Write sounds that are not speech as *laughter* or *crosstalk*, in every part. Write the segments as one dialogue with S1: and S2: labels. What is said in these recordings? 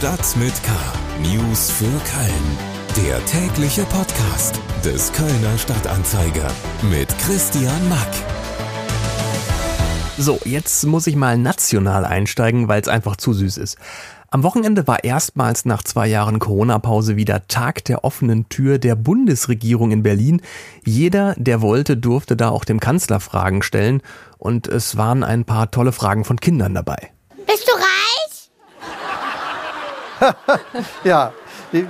S1: Stadt mit K. News für Köln. Der tägliche Podcast des Kölner Stadtanzeiger mit Christian Mack.
S2: So, jetzt muss ich mal national einsteigen, weil es einfach zu süß ist. Am Wochenende war erstmals nach zwei Jahren Corona-Pause wieder Tag der offenen Tür der Bundesregierung in Berlin. Jeder, der wollte, durfte da auch dem Kanzler Fragen stellen und es waren ein paar tolle Fragen von Kindern dabei.
S3: Bist du reich? *laughs*
S4: ja, die,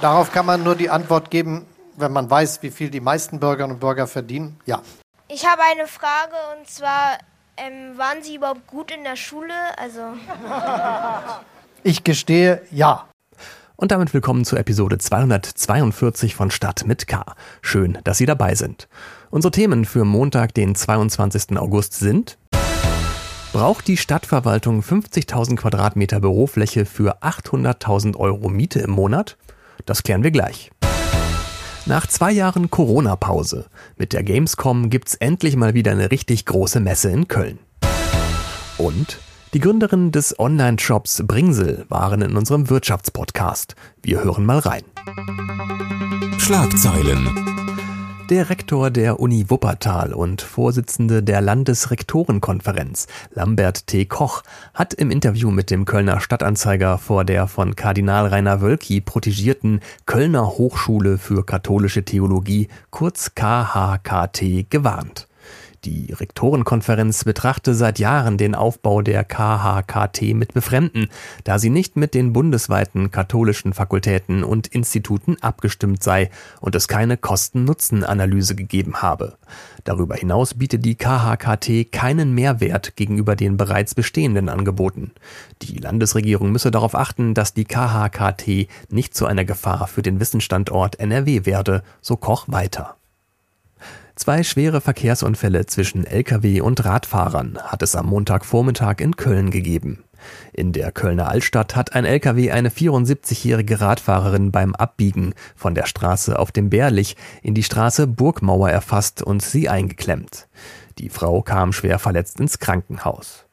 S4: darauf kann man nur die Antwort geben, wenn man weiß, wie viel die meisten Bürgerinnen und Bürger verdienen. Ja.
S5: Ich habe eine Frage und zwar, ähm, waren Sie überhaupt gut in der Schule? Also. *laughs*
S4: Ich gestehe, ja.
S2: Und damit willkommen zur Episode 242 von Stadt mit K. Schön, dass Sie dabei sind. Unsere Themen für Montag, den 22. August sind Braucht die Stadtverwaltung 50.000 Quadratmeter Bürofläche für 800.000 Euro Miete im Monat? Das klären wir gleich. Nach zwei Jahren Corona-Pause mit der Gamescom gibt's endlich mal wieder eine richtig große Messe in Köln. Und die Gründerin des Online-Shops Bringsel waren in unserem Wirtschaftspodcast. Wir hören mal rein.
S1: Schlagzeilen.
S2: Der Rektor der Uni Wuppertal und Vorsitzende der Landesrektorenkonferenz, Lambert T. Koch, hat im Interview mit dem Kölner Stadtanzeiger vor der von Kardinal Rainer Wölki protegierten Kölner Hochschule für katholische Theologie, kurz KHKT, gewarnt. Die Rektorenkonferenz betrachte seit Jahren den Aufbau der KHKT mit Befremden, da sie nicht mit den bundesweiten katholischen Fakultäten und Instituten abgestimmt sei und es keine Kosten-Nutzen-Analyse gegeben habe. Darüber hinaus bietet die KHKT keinen Mehrwert gegenüber den bereits bestehenden Angeboten. Die Landesregierung müsse darauf achten, dass die KHKT nicht zu einer Gefahr für den Wissensstandort NRW werde, so Koch weiter. Zwei schwere Verkehrsunfälle zwischen Lkw und Radfahrern hat es am Montagvormittag in Köln gegeben. In der Kölner Altstadt hat ein Lkw eine 74-jährige Radfahrerin beim Abbiegen von der Straße auf dem Bärlich in die Straße Burgmauer erfasst und sie eingeklemmt. Die Frau kam schwer verletzt ins Krankenhaus.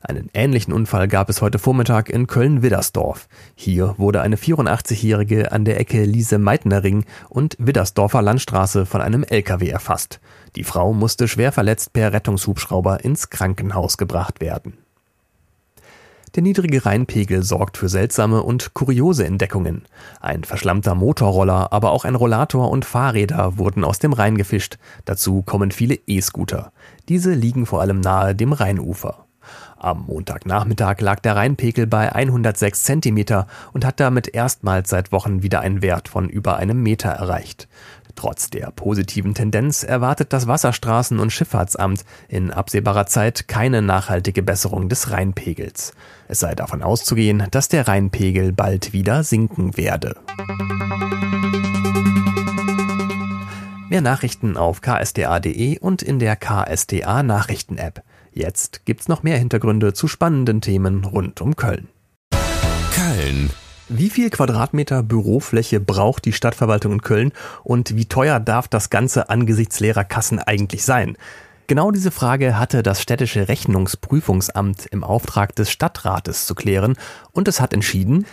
S2: Einen ähnlichen Unfall gab es heute Vormittag in Köln-Widdersdorf. Hier wurde eine 84-Jährige an der Ecke Liese-Meitner-Ring und Widdersdorfer Landstraße von einem LKW erfasst. Die Frau musste schwer verletzt per Rettungshubschrauber ins Krankenhaus gebracht werden. Der niedrige Rheinpegel sorgt für seltsame und kuriose Entdeckungen. Ein verschlammter Motorroller, aber auch ein Rollator und Fahrräder wurden aus dem Rhein gefischt. Dazu kommen viele E-Scooter. Diese liegen vor allem nahe dem Rheinufer. Am Montagnachmittag lag der Rheinpegel bei 106 Zentimeter und hat damit erstmals seit Wochen wieder einen Wert von über einem Meter erreicht. Trotz der positiven Tendenz erwartet das Wasserstraßen- und Schifffahrtsamt in absehbarer Zeit keine nachhaltige Besserung des Rheinpegels. Es sei davon auszugehen, dass der Rheinpegel bald wieder sinken werde. Mehr Nachrichten auf ksda.de und in der KSDA Nachrichten-App. Jetzt gibt's noch mehr Hintergründe zu spannenden Themen rund um Köln.
S1: Köln.
S2: Wie viel Quadratmeter Bürofläche braucht die Stadtverwaltung in Köln und wie teuer darf das Ganze angesichts leerer Kassen eigentlich sein? Genau diese Frage hatte das städtische Rechnungsprüfungsamt im Auftrag des Stadtrates zu klären und es hat entschieden,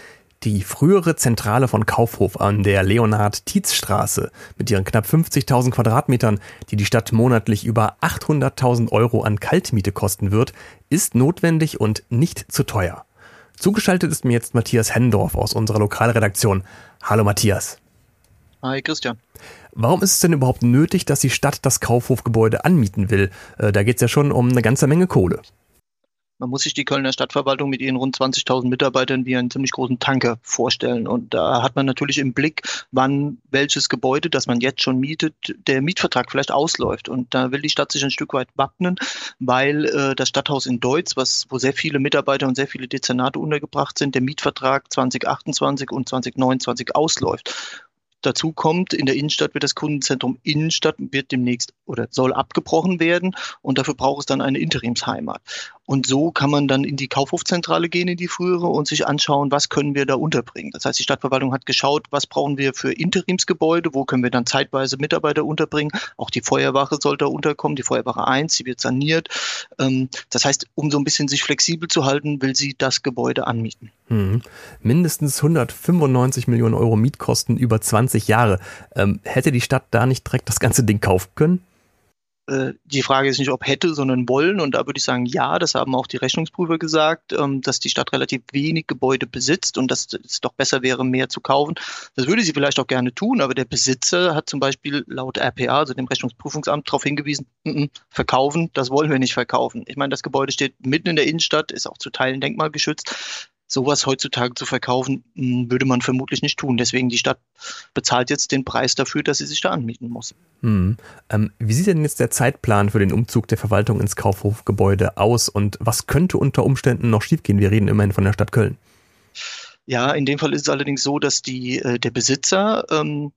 S2: die frühere Zentrale von Kaufhof an der Leonhard-Tietz-Straße mit ihren knapp 50.000 Quadratmetern, die die Stadt monatlich über 800.000 Euro an Kaltmiete kosten wird, ist notwendig und nicht zu teuer. Zugeschaltet ist mir jetzt Matthias Hendorf aus unserer Lokalredaktion. Hallo Matthias.
S6: Hi Christian.
S2: Warum ist es denn überhaupt nötig, dass die Stadt das Kaufhofgebäude anmieten will? Äh, da geht es ja schon um eine ganze Menge Kohle.
S6: Man muss sich die Kölner Stadtverwaltung mit ihren rund 20.000 Mitarbeitern wie einen ziemlich großen Tanker vorstellen. Und da hat man natürlich im Blick, wann welches Gebäude, das man jetzt schon mietet, der Mietvertrag vielleicht ausläuft. Und da will die Stadt sich ein Stück weit wappnen, weil äh, das Stadthaus in Deutz, was, wo sehr viele Mitarbeiter und sehr viele Dezernate untergebracht sind, der Mietvertrag 2028 und 2029 ausläuft. Dazu kommt, in der Innenstadt wird das Kundenzentrum Innenstadt wird demnächst oder soll abgebrochen werden und dafür braucht es dann eine Interimsheimat. Und so kann man dann in die Kaufhofzentrale gehen, in die frühere, und sich anschauen, was können wir da unterbringen. Das heißt, die Stadtverwaltung hat geschaut, was brauchen wir für Interimsgebäude, wo können wir dann zeitweise Mitarbeiter unterbringen. Auch die Feuerwache soll da unterkommen, die Feuerwache 1, die wird saniert. Ähm, das heißt, um so ein bisschen sich flexibel zu halten, will sie das Gebäude anmieten.
S2: Hm. Mindestens 195 Millionen Euro Mietkosten über 20 Jahre. Ähm, hätte die Stadt da nicht direkt das ganze Ding kaufen können?
S6: Äh, die Frage ist nicht, ob hätte, sondern wollen. Und da würde ich sagen, ja, das haben auch die Rechnungsprüfer gesagt, ähm, dass die Stadt relativ wenig Gebäude besitzt und dass es doch besser wäre, mehr zu kaufen. Das würde sie vielleicht auch gerne tun, aber der Besitzer hat zum Beispiel laut RPA, also dem Rechnungsprüfungsamt, darauf hingewiesen, n -n, verkaufen, das wollen wir nicht verkaufen. Ich meine, das Gebäude steht mitten in der Innenstadt, ist auch zu Teilen denkmalgeschützt sowas heutzutage zu verkaufen, hm, würde man vermutlich nicht tun. Deswegen die Stadt bezahlt jetzt den Preis dafür, dass sie sich da anmieten muss.
S2: Hm. Ähm, wie sieht denn jetzt der Zeitplan für den Umzug der Verwaltung ins Kaufhofgebäude aus und was könnte unter Umständen noch schiefgehen? Wir reden immerhin von der Stadt Köln.
S6: Ja, in dem Fall ist es allerdings so, dass die, äh, der Besitzer ähm,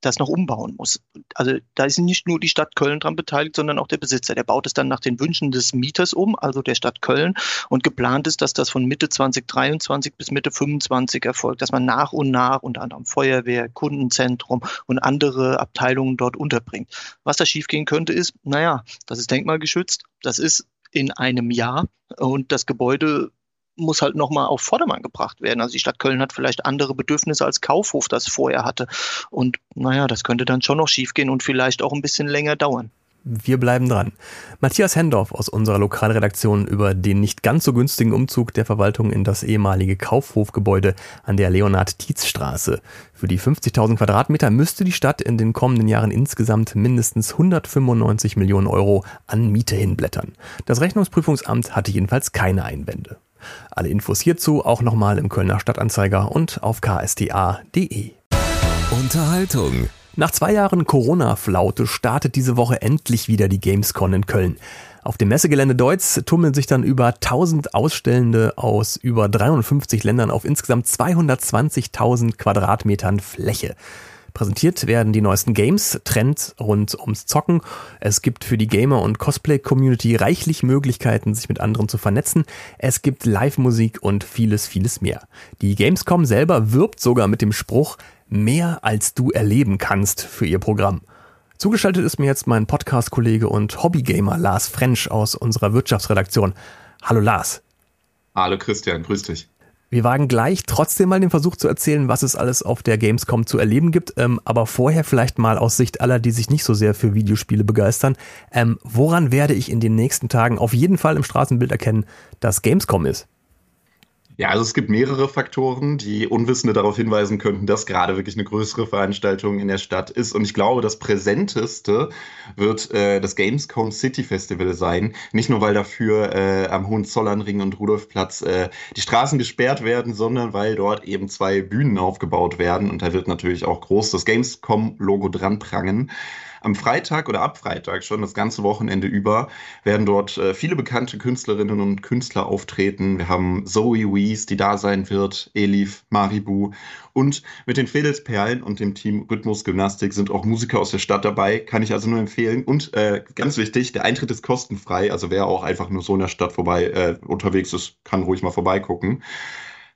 S6: das noch umbauen muss. Also da ist nicht nur die Stadt Köln dran beteiligt, sondern auch der Besitzer. Der baut es dann nach den Wünschen des Mieters um, also der Stadt Köln. Und geplant ist, dass das von Mitte 2023 bis Mitte 2025 erfolgt, dass man nach und nach unter anderem Feuerwehr, Kundenzentrum und andere Abteilungen dort unterbringt. Was da schiefgehen könnte, ist, naja, das ist denkmalgeschützt, das ist in einem Jahr und das Gebäude muss halt nochmal auf Vordermann gebracht werden. Also die Stadt Köln hat vielleicht andere Bedürfnisse als Kaufhof das vorher hatte. Und naja, das könnte dann schon noch schiefgehen und vielleicht auch ein bisschen länger dauern.
S2: Wir bleiben dran. Matthias Hendorf aus unserer Lokalredaktion über den nicht ganz so günstigen Umzug der Verwaltung in das ehemalige Kaufhofgebäude an der Leonhard-Tietz-Straße. Für die 50.000 Quadratmeter müsste die Stadt in den kommenden Jahren insgesamt mindestens 195 Millionen Euro an Miete hinblättern. Das Rechnungsprüfungsamt hatte jedenfalls keine Einwände. Alle Infos hierzu auch nochmal im Kölner Stadtanzeiger und auf ksda.de.
S1: Unterhaltung.
S2: Nach zwei Jahren Corona-Flaute startet diese Woche endlich wieder die Gamescon in Köln. Auf dem Messegelände Deutz tummeln sich dann über 1000 Ausstellende aus über 53 Ländern auf insgesamt 220.000 Quadratmetern Fläche. Präsentiert werden die neuesten Games, Trends rund ums Zocken. Es gibt für die Gamer- und Cosplay-Community reichlich Möglichkeiten, sich mit anderen zu vernetzen. Es gibt Live-Musik und vieles, vieles mehr. Die Gamescom selber wirbt sogar mit dem Spruch, mehr als du erleben kannst für ihr Programm. Zugeschaltet ist mir jetzt mein Podcast-Kollege und Hobbygamer Lars French aus unserer Wirtschaftsredaktion. Hallo Lars.
S3: Hallo Christian, grüß dich.
S2: Wir wagen gleich trotzdem mal den Versuch zu erzählen, was es alles auf der Gamescom zu erleben gibt. Ähm, aber vorher vielleicht mal aus Sicht aller, die sich nicht so sehr für Videospiele begeistern. Ähm, woran werde ich in den nächsten Tagen auf jeden Fall im Straßenbild erkennen, dass Gamescom ist?
S3: Ja, also es gibt mehrere Faktoren, die Unwissende darauf hinweisen könnten, dass gerade wirklich eine größere Veranstaltung in der Stadt ist. Und ich glaube, das präsenteste wird äh, das Gamescom City Festival sein. Nicht nur, weil dafür äh, am Hohenzollernring und Rudolfplatz äh, die Straßen gesperrt werden, sondern weil dort eben zwei Bühnen aufgebaut werden. Und da wird natürlich auch groß das Gamescom-Logo dran prangen. Am Freitag oder ab Freitag schon das ganze Wochenende über werden dort äh, viele bekannte Künstlerinnen und Künstler auftreten. Wir haben Zoe Wees, die da sein wird, Elif, Maribu und mit den Fedelsperlen und dem Team Rhythmus Gymnastik sind auch Musiker aus der Stadt dabei. Kann ich also nur empfehlen. Und äh, ganz wichtig, der Eintritt ist kostenfrei. Also wer auch einfach nur so in der Stadt vorbei äh, unterwegs ist, kann ruhig mal vorbeigucken.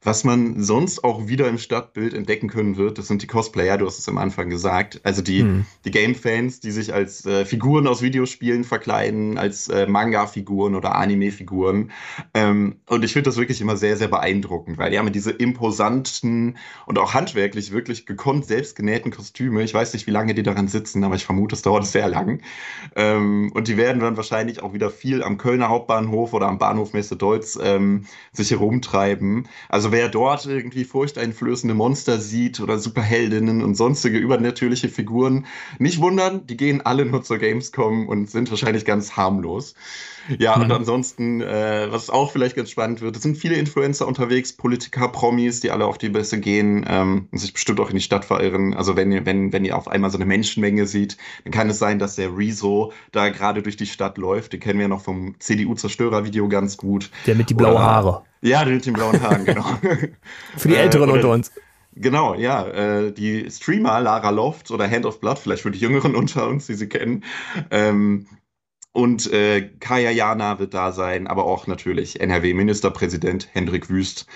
S3: Was man sonst auch wieder im Stadtbild entdecken können wird, das sind die Cosplayer, du hast es am Anfang gesagt. Also die, hm. die Game-Fans, die sich als äh, Figuren aus Videospielen verkleiden, als äh, Manga-Figuren oder Anime-Figuren. Ähm, und ich finde das wirklich immer sehr, sehr beeindruckend, weil die haben diese imposanten und auch handwerklich wirklich gekonnt selbstgenähten Kostüme. Ich weiß nicht, wie lange die daran sitzen, aber ich vermute, es dauert sehr lang. Ähm, und die werden dann wahrscheinlich auch wieder viel am Kölner Hauptbahnhof oder am Bahnhof Messe Deutz ähm, sich herumtreiben. Also wer dort irgendwie furchteinflößende Monster sieht oder Superheldinnen und sonstige übernatürliche Figuren, nicht wundern, die gehen alle nur zur Gamescom und sind wahrscheinlich ganz harmlos. Ja, mhm. und ansonsten, äh, was auch vielleicht ganz spannend wird, es sind viele Influencer unterwegs, Politiker, Promis, die alle auf die Messe gehen ähm, und sich bestimmt auch in die Stadt verirren. Also wenn ihr, wenn, wenn ihr auf einmal so eine Menschenmenge sieht, dann kann es sein, dass der Rezo da gerade durch die Stadt läuft. Den kennen wir ja noch vom CDU-Zerstörer-Video ganz gut.
S2: Der mit die blauen Haare.
S3: Ja, der mit den blauen Haaren, genau. *laughs*
S2: Für die Älteren äh, unter uns.
S3: Genau, ja. Äh, die Streamer Lara Loft oder Hand of Blood, vielleicht für die Jüngeren unter uns, die sie kennen, ähm, Und äh, Kaya Jana wird da sein, aber auch natürlich NRW-Ministerpräsident Hendrik Wüst.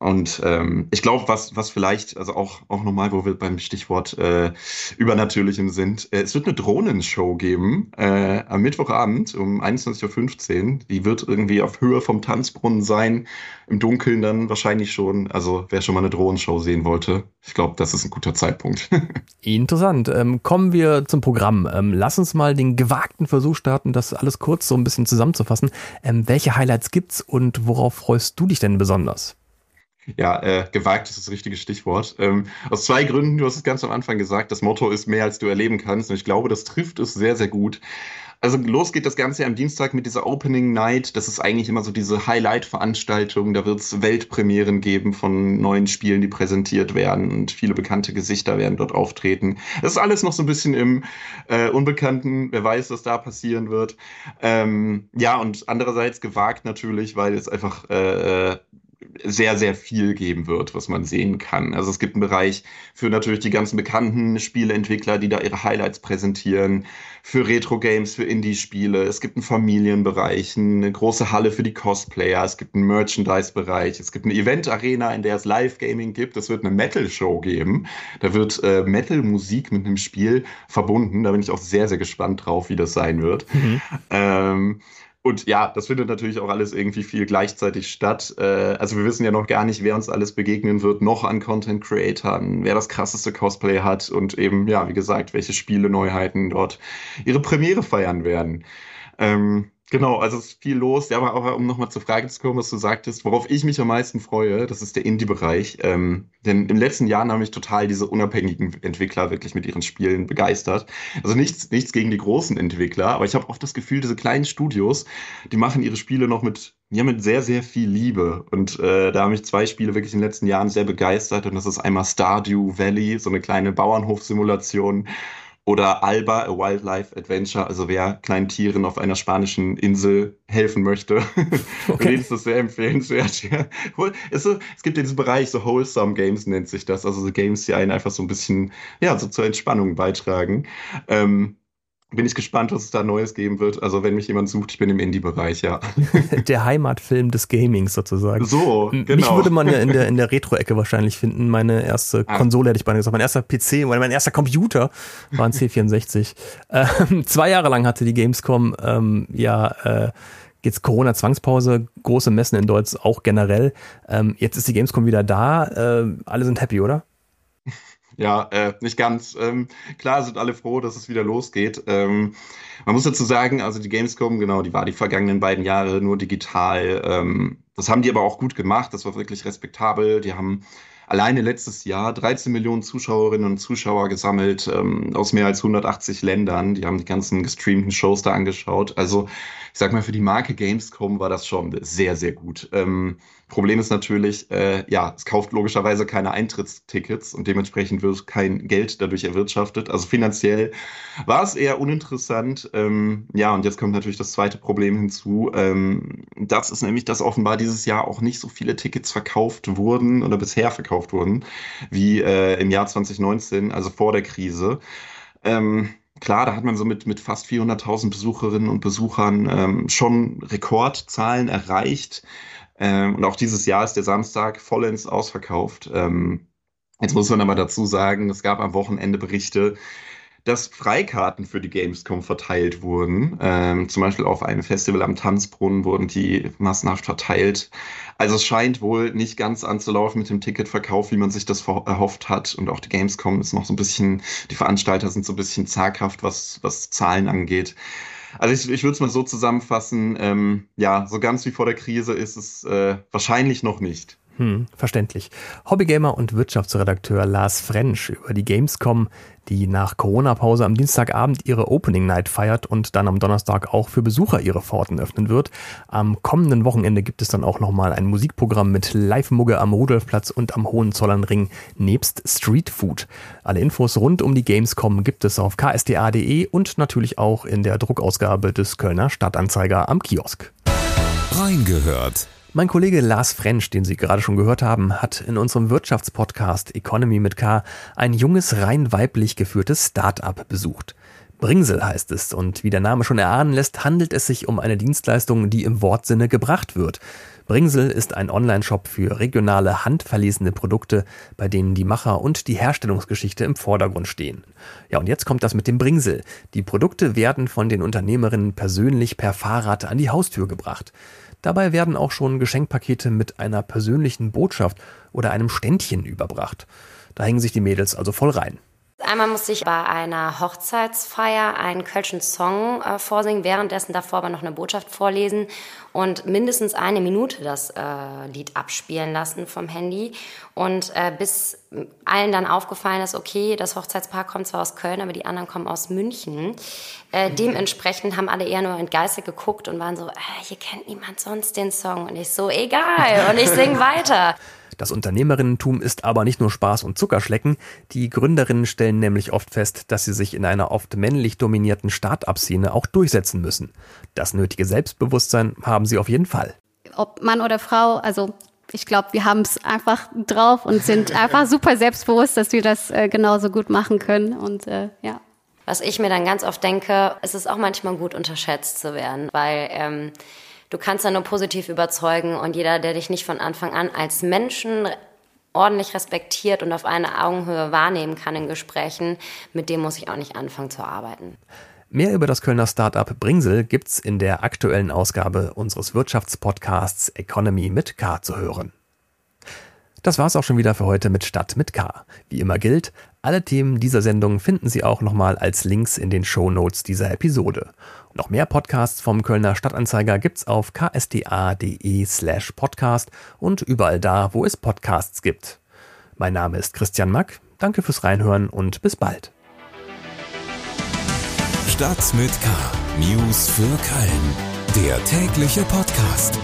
S3: Und ähm, ich glaube, was, was vielleicht, also auch, auch nochmal, wo wir beim Stichwort äh, Übernatürlichem sind, äh, es wird eine Drohnenshow geben äh, am Mittwochabend um 21.15 Uhr. Die wird irgendwie auf Höhe vom Tanzbrunnen sein, im Dunkeln dann wahrscheinlich schon. Also wer schon mal eine Drohnenshow sehen wollte, ich glaube, das ist ein guter Zeitpunkt. *laughs*
S2: Interessant. Ähm, kommen wir zum Programm. Ähm, lass uns mal den gewagten Versuch starten, das alles kurz so ein bisschen zusammenzufassen. Ähm, welche Highlights gibt's und worauf freust du dich denn besonders?
S3: Ja, äh, gewagt ist das richtige Stichwort. Ähm, aus zwei Gründen, du hast es ganz am Anfang gesagt, das Motto ist mehr, als du erleben kannst. Und ich glaube, das trifft es sehr, sehr gut. Also los geht das Ganze am Dienstag mit dieser Opening Night. Das ist eigentlich immer so diese Highlight-Veranstaltung. Da wird es Weltpremieren geben von neuen Spielen, die präsentiert werden und viele bekannte Gesichter werden dort auftreten. Das ist alles noch so ein bisschen im äh, Unbekannten. Wer weiß, was da passieren wird. Ähm, ja, und andererseits gewagt natürlich, weil es einfach äh, sehr, sehr viel geben wird, was man sehen kann. Also es gibt einen Bereich für natürlich die ganzen bekannten Spieleentwickler, die da ihre Highlights präsentieren, für Retro-Games, für Indie-Spiele. Es gibt einen Familienbereich, eine große Halle für die Cosplayer, es gibt einen Merchandise-Bereich, es gibt eine Event-Arena, in der es Live-Gaming gibt. Es wird eine Metal-Show geben. Da wird äh, Metal-Musik mit einem Spiel verbunden. Da bin ich auch sehr, sehr gespannt drauf, wie das sein wird. Mhm. Ähm, und ja, das findet natürlich auch alles irgendwie viel gleichzeitig statt. Äh, also wir wissen ja noch gar nicht, wer uns alles begegnen wird, noch an Content Creatoren, wer das krasseste Cosplay hat und eben, ja, wie gesagt, welche Spiele Neuheiten dort ihre Premiere feiern werden. Ähm, Genau, also es ist viel los. Ja, aber auch um nochmal zur Frage zu kommen, was du sagtest, worauf ich mich am meisten freue, das ist der Indie-Bereich. Ähm, denn im letzten Jahr haben mich total diese unabhängigen Entwickler wirklich mit ihren Spielen begeistert. Also nichts, nichts gegen die großen Entwickler, aber ich habe oft das Gefühl, diese kleinen Studios, die machen ihre Spiele noch mit, ja, mit sehr, sehr viel Liebe. Und äh, da haben mich zwei Spiele wirklich in den letzten Jahren sehr begeistert. Und das ist einmal Stardew Valley, so eine kleine Bauernhofsimulation oder Alba, a Wildlife Adventure, also wer kleinen Tieren auf einer spanischen Insel helfen möchte. *laughs* Okay. ist das sehr empfehlenswert. Ja. Es, gibt in diesem Bereich so Wholesome Games nennt sich das, also so Games, die einen einfach so ein bisschen, ja, so zur Entspannung beitragen. Ähm, bin ich gespannt, was es da Neues geben wird. Also, wenn mich jemand sucht, ich bin im Indie-Bereich, ja. *laughs*
S2: Der Heimatfilm des Gamings sozusagen.
S3: So, genau.
S2: Mich würde man ja in der, in *laughs* der Retro-Ecke wahrscheinlich finden. Meine erste ah. Konsole hätte ich beinahe gesagt. Mein erster PC, mein erster Computer war ein C64. ähm, zwei Jahre lang hatte die Gamescom, ähm, ja, äh, jetzt Corona-Zwangspause, große Messen in Deutsch auch generell. Ähm, jetzt ist die Gamescom wieder da. Äh, alle sind happy, oder? *laughs*
S3: Ja, äh, nicht ganz. Ähm, klar sind alle froh, dass es wieder losgeht. Ähm, man muss dazu sagen, also die Gamescom, genau, die war die vergangenen beiden Jahre nur digital. Ähm, das haben die aber auch gut gemacht. Das war wirklich respektabel. Die haben alleine letztes Jahr 13 Millionen Zuschauerinnen und Zuschauer gesammelt ähm, aus mehr als 180 Ländern. Die haben die ganzen gestreamten Shows da angeschaut. Also ich sag mal, für die Marke Gamescom war das schon sehr, sehr gut. Ähm, Problem ist natürlich, äh, ja, es kauft logischerweise keine Eintrittstickets und dementsprechend wird kein Geld dadurch erwirtschaftet. Also finanziell war es eher uninteressant. Ähm, ja, und jetzt kommt natürlich das zweite Problem hinzu. Ähm, das ist nämlich, dass offenbar dieses Jahr auch nicht so viele Tickets verkauft wurden oder bisher verkauft wurden wie äh, im Jahr 2019, also vor der Krise. Ähm, klar, da hat man so mit, mit fast 400.000 Besucherinnen und Besuchern ähm, schon Rekordzahlen erreicht. Ähm, und auch dieses Jahr ist der Samstag vollends ausverkauft. Ähm, jetzt muss man aber dazu sagen, es gab am Wochenende Berichte, dass Freikarten für die Gamescom verteilt wurden. Ähm, zum Beispiel auf einem Festival am Tanzbrunnen wurden die massenhaft verteilt. Also es scheint wohl nicht ganz anzulaufen mit dem Ticketverkauf, wie man sich das erhofft hat. Und auch die Gamescom ist noch so ein bisschen, die Veranstalter sind so ein bisschen zaghaft, was, was Zahlen angeht. Also ich, ich würde es mal so zusammenfassen, ähm, ja, so ganz wie vor der Krise ist es äh, wahrscheinlich noch nicht.
S2: Hm, verständlich. Hobbygamer und Wirtschaftsredakteur Lars Frensch über die Gamescom, die nach Corona-Pause am Dienstagabend ihre Opening Night feiert und dann am Donnerstag auch für Besucher ihre Pforten öffnen wird. Am kommenden Wochenende gibt es dann auch nochmal ein Musikprogramm mit Live-Mugge am Rudolfplatz und am Hohenzollernring nebst Street Food. Alle Infos rund um die Gamescom gibt es auf ksda.de und natürlich auch in der Druckausgabe des Kölner Stadtanzeiger am Kiosk.
S1: Reingehört
S2: mein Kollege Lars Frensch, den Sie gerade schon gehört haben, hat in unserem Wirtschaftspodcast Economy mit K ein junges, rein weiblich geführtes Start-up besucht. Bringsel heißt es und wie der Name schon erahnen lässt, handelt es sich um eine Dienstleistung, die im Wortsinne gebracht wird. Bringsel ist ein Online-Shop für regionale, handverlesene Produkte, bei denen die Macher und die Herstellungsgeschichte im Vordergrund stehen. Ja, und jetzt kommt das mit dem Bringsel. Die Produkte werden von den Unternehmerinnen persönlich per Fahrrad an die Haustür gebracht. Dabei werden auch schon Geschenkpakete mit einer persönlichen Botschaft oder einem Ständchen überbracht. Da hängen sich die Mädels also voll rein.
S7: Einmal musste ich bei einer Hochzeitsfeier einen kölschen Song äh, vorsingen, währenddessen davor aber noch eine Botschaft vorlesen und mindestens eine Minute das äh, Lied abspielen lassen vom Handy. Und äh, bis allen dann aufgefallen ist, okay, das Hochzeitspaar kommt zwar aus Köln, aber die anderen kommen aus München. Äh, dementsprechend haben alle eher nur entgeistert geguckt und waren so, äh, hier kennt niemand sonst den Song. Und ich so, egal. Und ich sing weiter. *laughs*
S2: Das Unternehmerinnentum ist aber nicht nur Spaß und Zuckerschlecken. Die Gründerinnen stellen nämlich oft fest, dass sie sich in einer oft männlich dominierten Start-up-Szene auch durchsetzen müssen. Das nötige Selbstbewusstsein haben sie auf jeden Fall.
S8: Ob Mann oder Frau, also ich glaube, wir haben es einfach drauf und sind *laughs* einfach super selbstbewusst, dass wir das äh, genauso gut machen können. Und äh, ja.
S7: Was ich mir dann ganz oft denke, es ist auch manchmal gut unterschätzt zu werden, weil ähm, Du kannst ja nur positiv überzeugen und jeder, der dich nicht von Anfang an als Menschen ordentlich respektiert und auf eine Augenhöhe wahrnehmen kann in Gesprächen, mit dem muss ich auch nicht anfangen zu arbeiten.
S2: Mehr über das Kölner Startup Bringsel gibt's in der aktuellen Ausgabe unseres Wirtschaftspodcasts Economy mit K zu hören. Das war's auch schon wieder für heute mit Stadt mit K. Wie immer gilt, alle Themen dieser Sendung finden Sie auch nochmal als Links in den Show Notes dieser Episode. Noch mehr Podcasts vom Kölner Stadtanzeiger gibt's auf ksda.de slash podcast und überall da, wo es Podcasts gibt. Mein Name ist Christian Mack. Danke fürs Reinhören und bis bald.
S1: Stadt mit K. News für Köln. Der tägliche Podcast.